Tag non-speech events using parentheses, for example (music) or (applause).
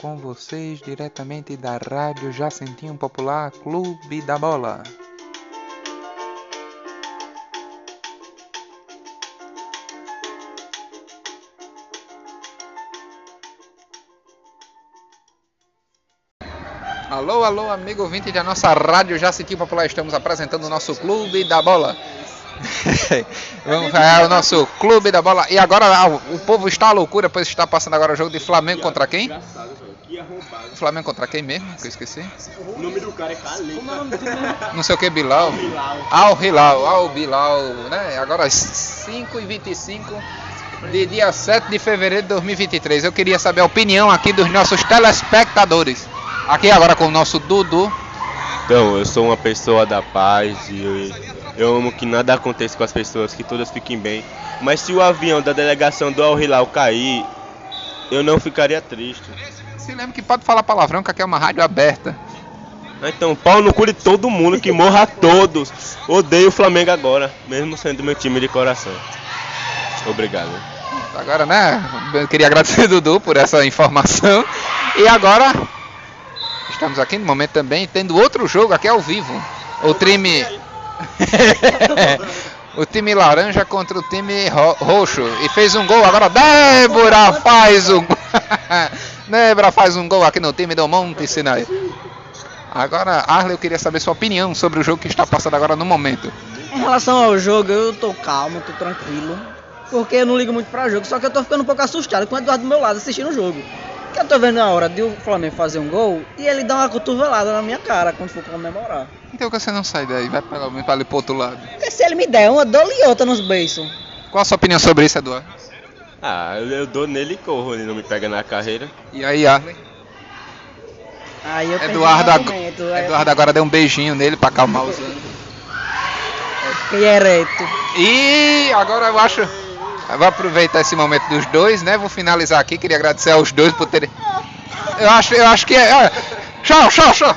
com vocês diretamente da Rádio Jacentinho Popular Clube da Bola. Alô, alô, amigo ouvinte da nossa Rádio Jacentinho Popular, estamos apresentando o nosso Clube da Bola. (laughs) Vamos é o nosso Clube da Bola. E agora ah, o povo está à loucura, pois está passando agora o jogo de Flamengo contra quem? Flamengo contra quem mesmo? Que eu esqueci. O nome do cara é Caleta. (laughs) Não sei o que, Bilal. Al Hilal, Al Bilal, né? Agora 5 e 25 de dia 7 de fevereiro de 2023. Eu queria saber a opinião aqui dos nossos telespectadores. Aqui agora com o nosso Dudu. Então, eu sou uma pessoa da paz e eu, eu amo que nada aconteça com as pessoas, que todas fiquem bem. Mas se o avião da delegação do Al Hilal cair, eu não ficaria triste. Se lembra que pode falar palavrão, que aqui é uma rádio aberta. Então, pau no cu de todo mundo, que morra todos. Odeio o Flamengo agora, mesmo sendo meu time de coração. Obrigado. Agora, né? Eu queria agradecer Dudu por essa informação. E agora estamos aqui no momento também tendo outro jogo aqui ao vivo. O time (laughs) (laughs) o time laranja contra o time ro roxo e fez um gol. Agora Débora faz um (laughs) Débora faz um gol aqui no time do Monte Sinai. Agora, Arley, eu queria saber sua opinião sobre o jogo que está passando agora no momento. Em relação ao jogo, eu tô calmo, tô tranquilo. Porque eu não ligo muito pra jogo, só que eu tô ficando um pouco assustado com o Eduardo do meu lado assistindo o jogo. Porque eu tô vendo a hora de o Flamengo fazer um gol e ele dá uma cotovelada na minha cara quando for comemorar. Então que você não sai daí, vai pelo menos ali pro outro lado. Porque se ele me der uma, dou-lhe outra nos beiços. Qual a sua opinião sobre isso, Eduardo? Ah, eu, eu dou nele e corro, ele não me pega na carreira. E aí, Arley? Aí eu Eduardo, ag- eu Eduardo agora deu um beijinho nele pra acalmar os ânimos. fiquei ereto. E agora eu acho. Eu vou aproveitar esse momento dos dois, né? Vou finalizar aqui. Queria agradecer aos dois por terem. Eu acho, eu acho que é. é. Tchau, tchau, tchau.